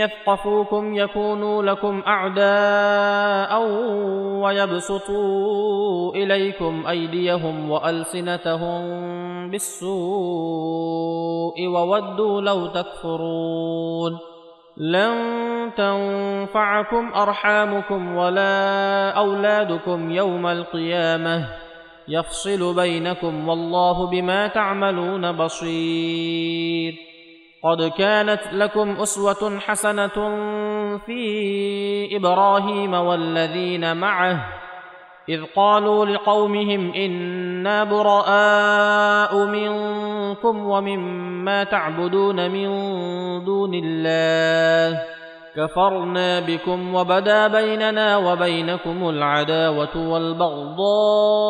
يثقفوكم يكونوا لكم أعداء ويبسطوا إليكم أيديهم وألسنتهم بالسوء وودوا لو تكفرون لن تنفعكم أرحامكم ولا أولادكم يوم القيامة يفصل بينكم والله بما تعملون بصير قد كانت لكم اسوه حسنه في إبراهيم والذين معه اذ قالوا لقومهم أنا براء منكم ومما تعبدون من دون الله كفرنا بكم وبدا بيننا وبينكم العداوه والبغضاء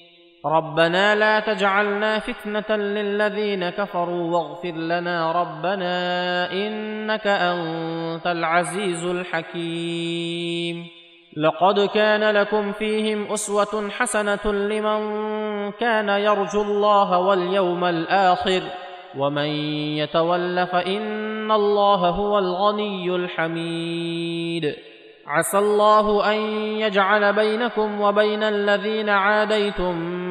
ربنا لا تجعلنا فتنه للذين كفروا واغفر لنا ربنا انك انت العزيز الحكيم. لقد كان لكم فيهم اسوه حسنه لمن كان يرجو الله واليوم الآخر ومن يتول فان الله هو الغني الحميد. عسى الله ان يجعل بينكم وبين الذين عاديتم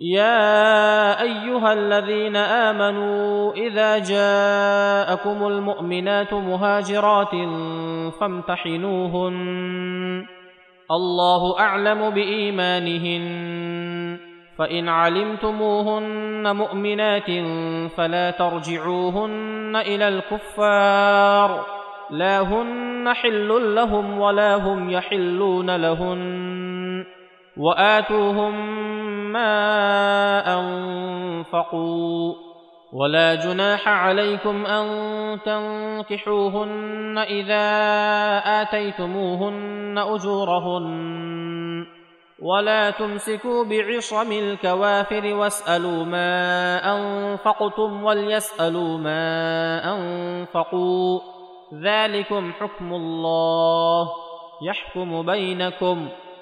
يا أيها الذين آمنوا إذا جاءكم المؤمنات مهاجرات فامتحنوهن. الله أعلم بإيمانهن. فإن علمتموهن مؤمنات فلا ترجعوهن إلى الكفار. لا هن حل لهم ولا هم يحلون لهن. وآتوهم ما أنفقوا ولا جناح عليكم أن تنكحوهن إذا آتيتموهن أجورهن ولا تمسكوا بعصم الكوافر واسألوا ما أنفقتم وليسألوا ما أنفقوا ذلكم حكم الله يحكم بينكم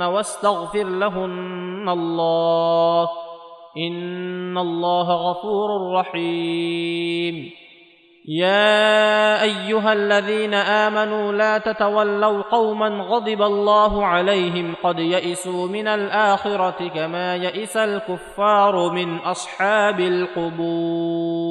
واستغفر لهن الله. إن الله غفور رحيم. يا أيها الذين آمنوا لا تتولوا قوما غضب الله عليهم قد يئسوا من الآخرة كما يئس الكفار من أصحاب القبور.